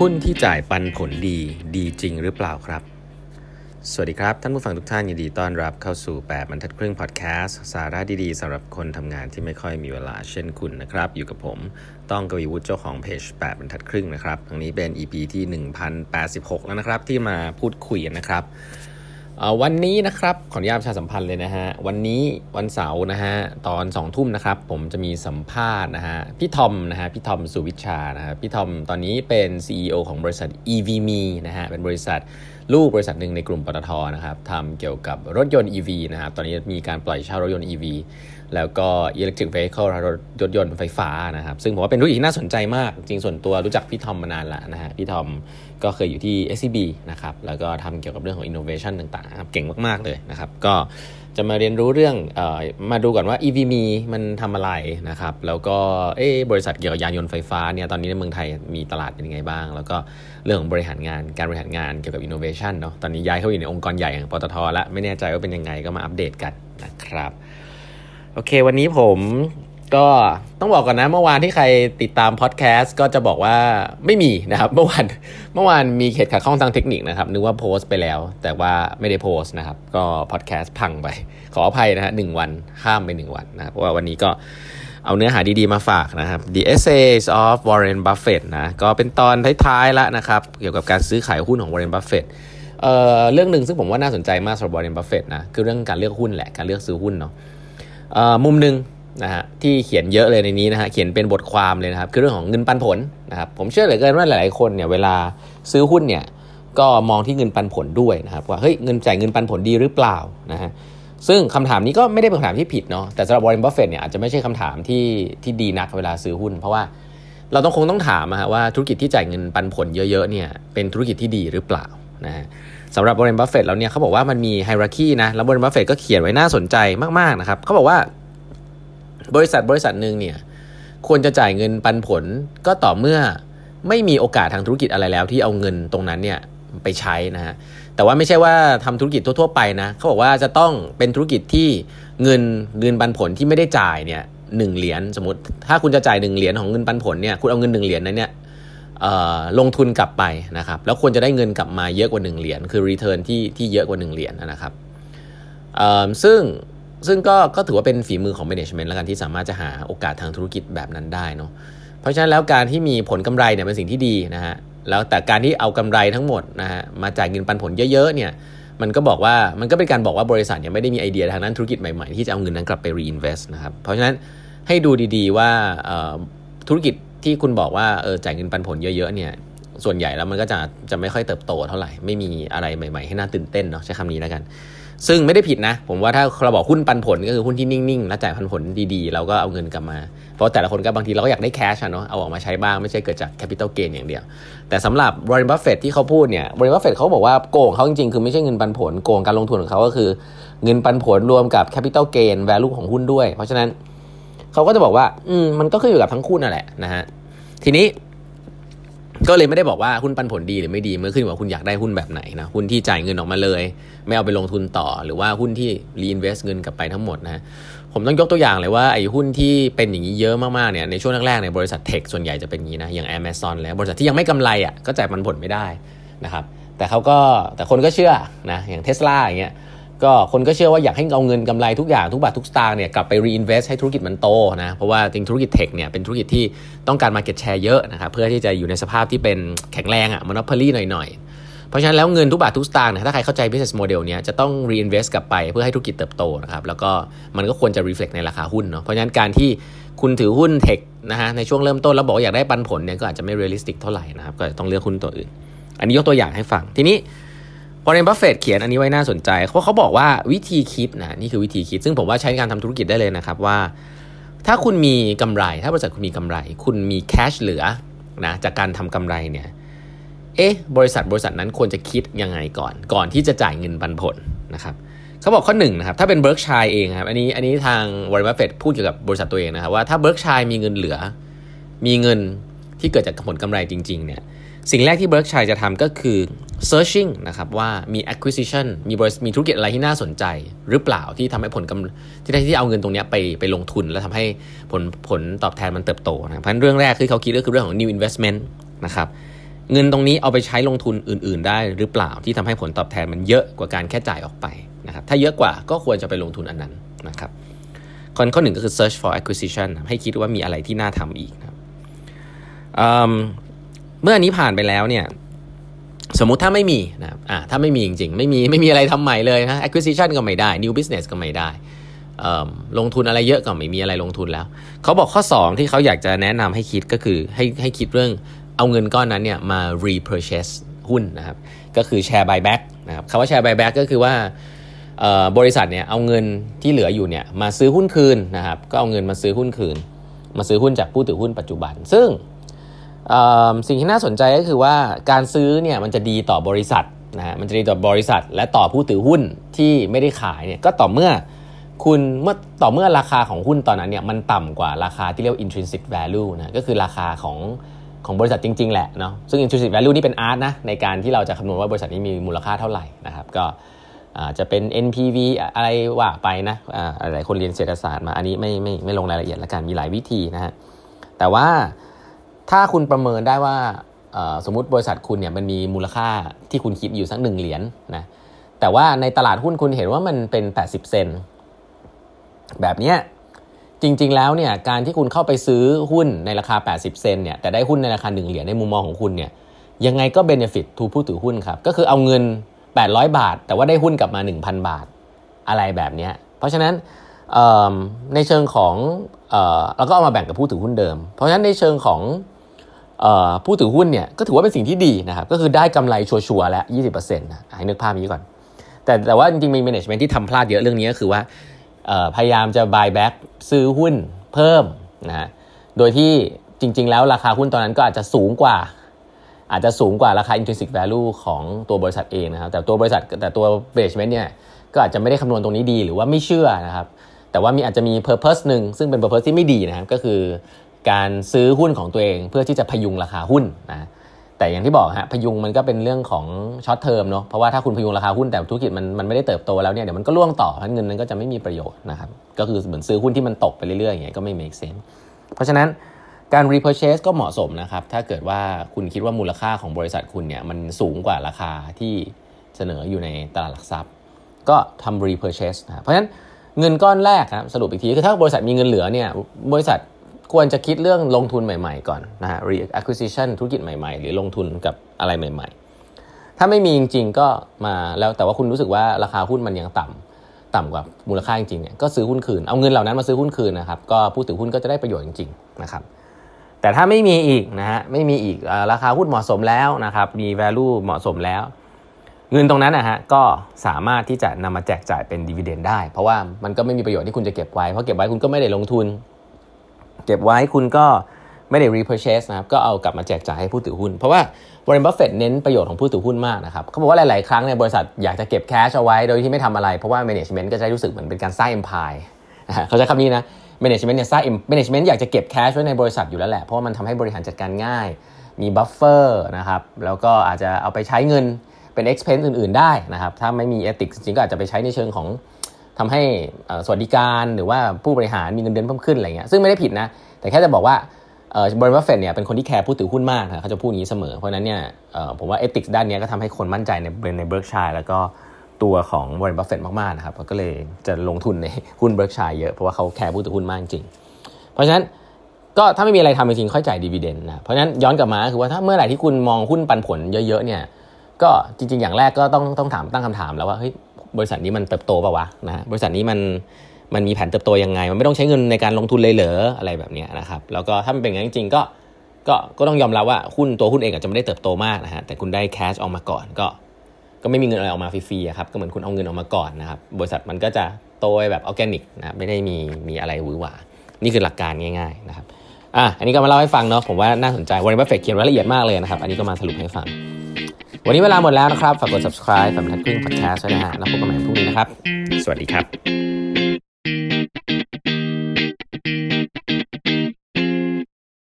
หุ้นที่จ่ายปันผลดีดีจริงหรือเปล่าครับ สวัสดีครับ ท่านผู้ฟังทุกท่านยินดีต้อนรับเข้าสู่ 8บรรทัดครึ่งพอดแคสต์สาระดีๆสำหรับคนทำงานที่ไม่ค่อยมีเวลาเช่นคุณนะครับ อยู่กับผมต้องกวีวุฒิเจ้าของเพจ8บรรทัดครึ่งนะครับทั้งนี้เป็น EP ที่ 1086 แล้วนะครับ ที่มาพูดคุยกันนะครับ วันนี้นะครับขออนุญาตประชาสัมพันธ์เลยนะฮะวันนี้วันเสาร์นะฮะตอน2องทุ่มนะครับผมจะมีสัมภาษณ์นะฮะพี่ทอมนะฮะพี่ทอมสุวิชานะฮะพี่ทอมตอนนี้เป็น CEO ของบริษัท EVMe นะฮะเป็นบริษัทลูกบริษัทหนึ่งในกลุ่มปตทนะครับทำเกี่ยวกับรถยนต์ EV นะครับตอนนี้มีการปล่อยเช่ารถยนต์ EV แล้วก็ electric vehicle รถรถยนต์ไฟฟ้านะครับ ซึ่งผมว่าเป็นธุรกิจที่น่าสนใจมาก จริงส่วนตัวรู้จักพี่ทอมมานานล้วนะฮะพี่ทอมก็เคยอยู่ที่ SCB นะครับ แล้วก็ทำเกี่ยวกับเรื่องของ innovation ต่างๆครับเก่งมากๆเลยนะครับ ก็จะมาเรียนรู้เรื่องออมาดูก่อนว่า EV มีมันทำอะไรนะครับ แล้วก็เอ๊บริษัทเกี่ยวกับยานยนต์ไฟฟ้าเนี่ยตอนนี้ในเมืองไทยมีตลาดเป็นยังไงบ้าง แล้วก็เรื่องของบริหารงานการบริหารงานเกี่ยวกับ innovation เนาะตอนนี้ย้ายเข้าอยู่ในองค์กรใหญ่อย่างปตทแล้วไม่แน่ใจว่าเป็นยังไงก็มาอัปเดตกันนะครับ โอเค วันนี้ผมก็ต้องบอกก่อนนะ เมื่อวานที่ใครติดตามพอดแคสต์ก็จะบอกว่าไม่มีนะครับ เมื่อวานเมื่อวานมีเหตุขัดข้องทางเทคนิคนะครับ นึกว่าโพสต์ไปแล้ว แต่ว่าไม่ได้โพสต์นะครับ ก็พอดแคสต์พังไป ขออภัยนะฮะหนึ่งวันข้ามไปหนึ่งวันนะเพราะว่าวันนี้ก็เอาเนื้อหาดีๆมาฝากนะครับ The Essays of Warren Buffett นะก็เป็นตอนท้ายๆแล้วนะครับ เกี่ยวกับการซื้อขายหุ้นของ Warren Buffett เอ่อเรื่องหนึ่งซึ่งผมว่าน่าสนใจมากสำหรับ Warren Buffett นะคือเรื่องการเลือกหุ้นแหละการเลือกซื้อหุ้นเนาะ มุมหนึ่งนะฮะที่เขียนเยอะเลยในนี้นะฮะเขียนเป็นบทความเลยนะครับคือเรื่องของเงินปันผลนะครับผมเชื่อเหลือเกินว่าหลาย ๆ คนเนี่ยเวลาซื้อหุ้นเนี่ยก็มองที่เงินปันผลด้วยนะครับว่าเฮ้ยเงินจ่ายเงินปันผลดีหรือเปล่านะฮะซึ่งคำถามนี้ก็ไม่ได้เป็นคำถามที่ผิดเนาะแต่สำหรับวอร์เรนบัฟเฟตเนี่ยอาจจะไม่ใช่คำถามที่ที่ดีนักเวลาซื้อหุ้น เพราะว่าเราต้องคงต้องถามนะฮะว่าธุรกิจที่จ่ายเงินปันผลเยอะ ๆ เนี่ยเป็นธุรกิจที่ดีหรือเปล่า นะฮะสำหรับวอร์เรนบัฟเฟตแล้วเนี่ยเขาบอกว่ามันมี hierarchy นะแล้ววอร์เรนบัฟเฟตก็เขียนไว้น่าสนใจมากๆนะครับเขาบอกว่าบริษัทบริษัทหนึ่งเนี่ยควรจะจ่ายเงินปันผลก็ต่อเมื่อไม่มีโอกาสทางธุรกิจอะไรแล้วที่เอาเงินตรงนั้นเนี่ยไปใช้นะฮะแต่ว่าไม่ใช่ว่าทำธุรกิจทั่วๆไปนะเขาบอกว่าจะต้องเป็นธุรกิจที่เงินเงินปันผลที่ไม่ได้จ่ายเนี่ยหนึ่งเหรียญสมมติ ถ้าคุณจะจ่ายหนึ่งเหรียญของเงินปันผลเนี่ยคุณเอาเงินหนึ่งเหรียญนั้นเนี่ย ลงทุนกลับไปนะครับ แล้วควรจะได้เงินกลับมาเยอะกว่า 1 เหรียญคือรีเทิร์นที่ที่เยอะกว่า 1 เหรียญนะครับซึ่งซึ่งก็ก็ถือว่าเป็นฝีมือของ management แล้วกันที่สามารถจะหาโอกาสทางธุรกิจแบบนั้นได้เนาะเพราะฉะนั้นแล้วการที่มีผลกำไรเนี่ยเป็นสิ่งที่ดีนะฮะแล้วแต่การที่เอากำไรทั้งหมดนะฮะมาจ่ายเงินปันผลเยอะๆเนี่ยมันก็บอกว่ามันก็เป็นการบอกว่าบริษัทเนี่ยไม่ได้มีไอเดียทางด้านธุรกิจใหม่ๆ ที่จะเอาเงินนั้นกลับไป reinvest นะครับเพราะฉะนั้นให้ดูดีๆว่าธุรกิจ ที่คุณบอกว่าเออจ่ายเงินปันผลเยอะๆเนี่ยส่วนใหญ่แล้วมันก็จะจะไม่ค่อยเติบโตเท่าไหร่ ไม่มีอะไรใหม่ ๆ ให้น่าตื่นเต้นเนาะใช้คำนี้แล้วกัน ซึ่งไม่ได้ผิดนะ ผมว่าถ้าเราบอกหุ้นปันผลก็คือหุ้นที่นิ่งๆ แล้วจ่ายปันผลดีๆ เราก็เอาเงินกลับมา เพราะแต่ละคนก็บางทีเราก็อยากได้ cash เนาะเอาออกมาใช้บ้างไม่ใช่เกิดจาก capital gain อย่างเดียว แต่สำหรับวอร์เรนบัฟเฟตที่เขาพูดเนี่ยวอร์เรนบัฟเฟตเขาบอกว่าโกงเขาจริงๆ คือไม่ใช่เงินปันผลโกงการลงทุนของเขาก็คือ เงินปันผลรวมกับ capital gain value ของหุ้นด้วย เพราะฉะนั้น เขาก็จะบอกว่า อืมมันก็ขึ้นอยู่กับทั้งคู่นั่นแหละนะฮะทีนี้ ก็เลยไม่ได้บอกว่าหุ้นปันผลดีหรือไม่ดีเมื่อขึ้นว่าคุณอยากได้หุ้นแบบไหนนะหุ้นที่จ่ายเงินออกมาเลย ไม่เอาไปลงทุนต่อ หรือว่าหุ้นที่รีอินเวสต์เงินกลับไปทั้งหมดนะผมต้องยกตัวอย่างเลยว่าไอ้หุ้นที่เป็นอย่างนี้เยอะมากๆเนี่ยในช่วงแรกๆในบริษัทเทคส่วนใหญ่จะเป็นอย่างนี้นะอย่าง Amazon แล้วบริษัทที่ยังไม่กำไรอะก็จ่ายปันผลไม่ได้นะครับแต่เขาก็แต่คนก็เชื่อนะอย่างเทสลาอย่างเงี้ย ก็คนก็เชื่อว่าอยากให้เอาเงินกำไรทุกอย่างทุกบาททุกสตางค์เนี่ยกลับไป reinvest ให้ธุรกิจมันโตนะเพราะว่าจริงธุรกิจเทคเนี่ยเป็นธุรกิจที่ต้องการ market share เยอะนะครับเพื่อที่จะอยู่ในสภาพที่เป็นแข็งแรงอะ monopoly หน่อยๆ เพราะฉะนั้นแล้วเงินทุกบาททุกสตางค์เนะถ้าใครเข้าใจ business model เนี้ยจะต้อง reinvest กลับไปเพื่อให้ธุรกิจเติบโตนะครับแล้วก็มันก็ควรจะ reflect ในราคาหุ้นเนาะเพราะฉะนั้นการที่คุณถือหุ้น tech นะฮะในช่วงเริ่มต้นแล้วบอกอยากได้ปันผลเนี่ยก็อาจจะไม่ realistic เท่าไหร่นะครับก็ต้องเลือกหุ้นตัวอื่น อันนี้ยกตัวอย่างให้ฟังทีนี้ วอร์เรนบัฟเฟตเขียนอันนี้ไว้น่าสนใจเพราะเขาบอกว่าวิธีคิดนะนี่คือวิธีคิด ซึ่งผมว่าใช้การทำธุรกิจได้เลยนะครับว่า ถ้าคุณมีกำไร ถ้าบริษัทคุณมีกำไร คุณมี cash เหลือนะจากการทำกำไรเนี่ยเอ๊ะบริษัทบริษัทนั้นควรจะคิดยังไงก่อน ก่อนที่จะจ่ายเงินปันผลนะครับเขาบอกข้อหนึ่งนะครับถ้าเป็น Berkshire เองครับอันนี้อันนี้ทางวอร์เรนบัฟเฟตพูดเกี่ยวกับบริษัทตัวเองนะครับว่าถ้า Berkshire มีเงินเหลือ มีเงินที่เกิดจากผลกำไรจริงๆเนี่ย สิ่งแรกที่ Berkshire จะทำก็คือ searching นะครับว่ามี acquisition มีบริษัทมีธุรกิจอะไรที่น่าสนใจ หรือเปล่าที่ทำให้ผลกำที่ได้ที่เอาเงินตรงนี้ไปไปลงทุน แล้วทำให้ผลผลตอบแทนมันเติบโตนะเพราะเรื่องแรกที่เขาคิดก็คือเรื่องของ new investment นะครับเงินตรงนี้เอาไปใช้ลงทุนอื่น ๆ ได้หรือเปล่าที่ทำให้ผลตอบแทนมันเยอะกว่าการแค่จ่ายออกไปนะครับถ้าเยอะกว่าก็ควรจะไปลงทุนอันนั้นนะครับข้อข้อหนึ่งก็คือ search for acquisition ให้คิดว่ามีอะไรที่น่าทำอีกนะ เมื่ออันนี้ผ่านไปแล้วเนี่ยสมมุติถ้าไม่มีนะครับอ่าถ้าไม่มีจริงๆ ไม่มีไม่มีอะไรทำใหม่เลยนะ acquisition ก็ไม่ได้ new business ก็ไม่ได้ลงทุนอะไรเยอะก็ไม่มีอะไรลงทุนแล้ว เขาบอกข้อ 2 ที่เขาอยากจะแนะนำให้คิดก็คือให้ให้คิดเรื่องเอาเงินก้อนนั้นเนี่ยมา repurchase หุ้นนะครับ ก็คือ share buyback นะครับคำว่า share buyback ก็คือว่าบริษัทเนี่ยเอาเงินที่เหลืออยู่เนี่ยมาซื้อหุ้นคืนนะครับ ก็เอาเงินมาซื้อหุ้นคืน มาซื้อหุ้นจากผู้ถือหุ้นปัจจุบัน ซึ่ง สิ่งที่น่าสนใจก็คือว่าการซื้อเนี่ยมันจะดีต่อบริษัทนะฮะมันจะดีต่อบริษัท และต่อผู้ถือหุ้นที่ไม่ได้ขายเนี่ยก็ต่อเมื่อคุณเมื่อต่อเมื่อราคาของหุ้นตอนนั้นเนี่ยมันต่ำกว่าราคาที่เรียกว่า intrinsic value นะก็คือราคาของของบริษัทจริง ๆ แหละเนาะซึ่ง intrinsic value นี่เป็นอาร์ตนะในการที่เราจะคำนวณว่าบริษัทนี้มีมูลค่าเท่าไหร่นะครับก็จะเป็น NPV อะไรว่าไปนะหลายคนเรียนเศรษฐศาสตร์มาอันนี้ไม่ไม่ไม่ลงรายละเอียดละกันมีหลายวิธีนะฮะแต่ว่า ถ้าคุณประเมินได้ว่าสมมติบริษัทคุณเนี่ยมันมีมูลค่าที่คุณคิดอยู่สักหนึ่งเหรียญนนะแต่ว่าในตลาดหุ้นคุณเห็นว่ามันเป็น 80 เซนแบบนี้จริงๆแล้วเนี่ยการที่คุณเข้าไปซื้อหุ้นในราคา 80 เซนเนี่ยแต่ได้หุ้นในราคา 1 เหรียญในมุมมองของคุณเนี่ยยังไงก็เบนฟิตทูผู้ถือหุ้นครับ ก็คือเอาเงิน 800 บาท แต่ว่าได้หุ้นกลับมา 1,000 บาทอะไรแบบนี้เพราะฉะนั้นในเชิงของเราก็เอามาแบ่งกับผู้ถือหุ้นเดิม เพราะฉะนั้นในเชิงของ ผู้ถือหุ้นเนี่ยก็ถือว่าเป็นสิ่งที่ดีนะครับก็คือได้กำไรชัวร์ๆแล้ว20%นะให้นึกภาพนี้ก่อน แต่แต่ว่าจริงๆมี management ที่ทำพลาดเยอะเรื่องนี้ก็คือว่าพยายามจะ buy back ซื้อหุ้นเพิ่มนะฮะโดยที่จริง ๆ แล้วราคาหุ้นตอนนั้นก็อาจจะสูงกว่า อาจจะสูงกว่าราคา intrinsic value ของตัวบริษัทเองนะครับแต่ตัวบริษัทแต่ตัว management เนี่ยก็อาจจะไม่ได้คำนวณตรงนี้ดีหรือว่าไม่เชื่อนะครับแต่ว่ามีอาจจะมี purpose หนึ่งซึ่งเป็น purpose ที่ไม่ดีนะครับก็คือ การซื้อหุ้นของตัวเองเพื่อที่จะพยุงราคาหุ้นนะแต่อย่างที่บอกฮะพยุงมันก็เป็นเรื่องของ short term เนาะเพราะว่าถ้าคุณพยุงราคาหุ้นแต่ธุรกิจมันมันไม่ได้เติบโตแล้วเนี่ยเดี๋ยวมันก็ร่วงต่อเงินนั้นก็จะไม่มีประโยชน์นะครับก็คือเหมือนซื้อหุ้นที่มันตกไปเรื่อยๆอย่างเงี้ยก็ไม่ make sense เพราะฉะนั้นการ repurchase ก็เหมาะสมนะครับถ้าเกิดว่าคุณคิดว่ามูลค่าของบริษัทคุณเนี่ยมันสูงกว่าราคาที่เสนออยู่ในตลาดหลักทรัพย์ ก็ทำ repurchase นะเพราะฉะนั้นเงินก้อนแรกครับสรุปอีกทีคือถ้าบริษัทมีเงินเหลือเนี่ยบริษัท ควรจะคิดเรื่องลงทุนใหม่ๆก่อนนะฮะ reacquisition ธุรกิจใหม่ๆ หรือลงทุนกับอะไรใหม่ ๆ ถ้าไม่มีจริง ๆ ก็มาแล้วแต่ว่าคุณรู้สึกว่าราคาหุ้นมันยังต่ำต่ำกว่ามูลค่าจริงๆเนี่ยก็ซื้อหุ้นคืนเอาเงินเหล่านั้นมาซื้อหุ้นคืนนะครับก็ผู้ถือหุ้นก็จะได้ประโยชน์จริงๆนะครับแต่ถ้าไม่มีอีกนะฮะไม่มีอีกราคาหุ้นเหมาะสมแล้วนะครับมี value เหมาะสมแล้ว เงินตรงนั้นนะฮะก็สามารถที่จะนำมาแจกจ่ายเป็น dividend ได้ เพราะว่ามันก็ไม่มีประโยชน์ที่คุณจะเก็บไว้เพราะเก็บไว้คุณก็ไม่ได้ลงทุน เก็บไว้คุณก็ไม่ได้ repurchase นะครับ ก็เอากลับมาแจกจ่ายให้ผู้ถือหุ้น เพราะว่าบริษัทบัฟเฟตเน้นประโยชน์ของผู้ถือหุ้นมากนะครับเขาบอกว่าหลาย ๆ ครั้งเนี่ยบริษัทอยากจะเก็บ cash เอาไว้โดยที่ไม่ทำอะไร เพราะว่า management ก็จะรู้สึกเหมือนเป็นการสร้าง empire เขาใช้คำนี้นะ management เนี่ยสร้าง management อยากจะเก็บ cash ไว้ในบริษัทอยู่แล้วแหละ เพราะว่ามันทำให้บริหารจัดการง่าย มี buffer นะครับ แล้วก็อาจจะเอาไปใช้เงินเป็น expense อื่น ๆ ได้นะครับ ถ้าไม่มี ethics จริงก็อาจจะไปใช้ในเชิงของ ทำให้สวัสดิการหรือว่าผู้บริหารมีเงินเดือนเพิ่มขึ้นอะไรเงี้ยซึ่งไม่ได้ผิดนะ แต่แค่จะบอกว่าบริษัทเฟดเนี่ยเป็นคนที่แคร์ผู้ถือหุ้นมากนะเขาจะพูดอย่างนี้เสมอ เพราะนั้นเนี่ยผมว่า ethic ด้านนี้ก็ทำให้คนมั่นใจในใน Berkshire แล้วก็ตัวของบริษัทเฟดมากๆนะครับก็เลยจะลงทุนในหุ้น Berkshire เยอะเพราะว่าเขาแคร์ผู้ถือหุ้นมากจริง เพราะฉะนั้นก็ถ้าไม่มีอะไรทำจริงๆค่อยจ่าย dividend นะเพราะฉะนั้นย้อนกลับมาคือว่าถ้าเมื่อไหร่ที่คุณมองหุ้นปันผลเยอะๆเนี่ยก็จริงๆ อย่างแรกก็ต้องต้องถามตั้งคำถามแล้วว่าเฮ้ย บริษัทนี้มันเติบโตป่าวะนะบริษัทนี้มันมันมีแผนเติบโตยังไง มันไม่ต้องใช้เงินในการลงทุนเลยเหรออะไรแบบนี้นะครับ แล้วก็ถ้ามันเป็นอย่างนั้นจริงๆก็ก็ก็ต้องยอมรับว่าหุ้นตัวหุ้นเองอาจจะไม่ได้เติบโตมากนะฮะแต่คุณได้ cash ออกมาก่อนก็ ก็ไม่มีเงินอะไรออกมาฟรีๆครับก็เหมือนคุณเอาเงินออกมาก่อนนะครับบริษัทมันก็จะโตแบบออร์แกนิกนะไม่ได้มีมีอะไรหวือหวานี่คือหลักการง่าย ๆนะครับอะอันนี้ก็มาเล่าให้ฟังเนาะผมว่าน่าสนใจวันนี้บัฟเฟตเขียนรายละเอียดมากเลยนะครับอันนี้ก็มาสรุปให้ฟัง วันนี้เวลาหมดแล้วนะครับ ฝากกด subscribe ฝากกดแปดครึ่ง podcast ด้วยนะฮะ แล้วพบกันใหม่พรุ่งนี้นะครับ สวัสดีครับ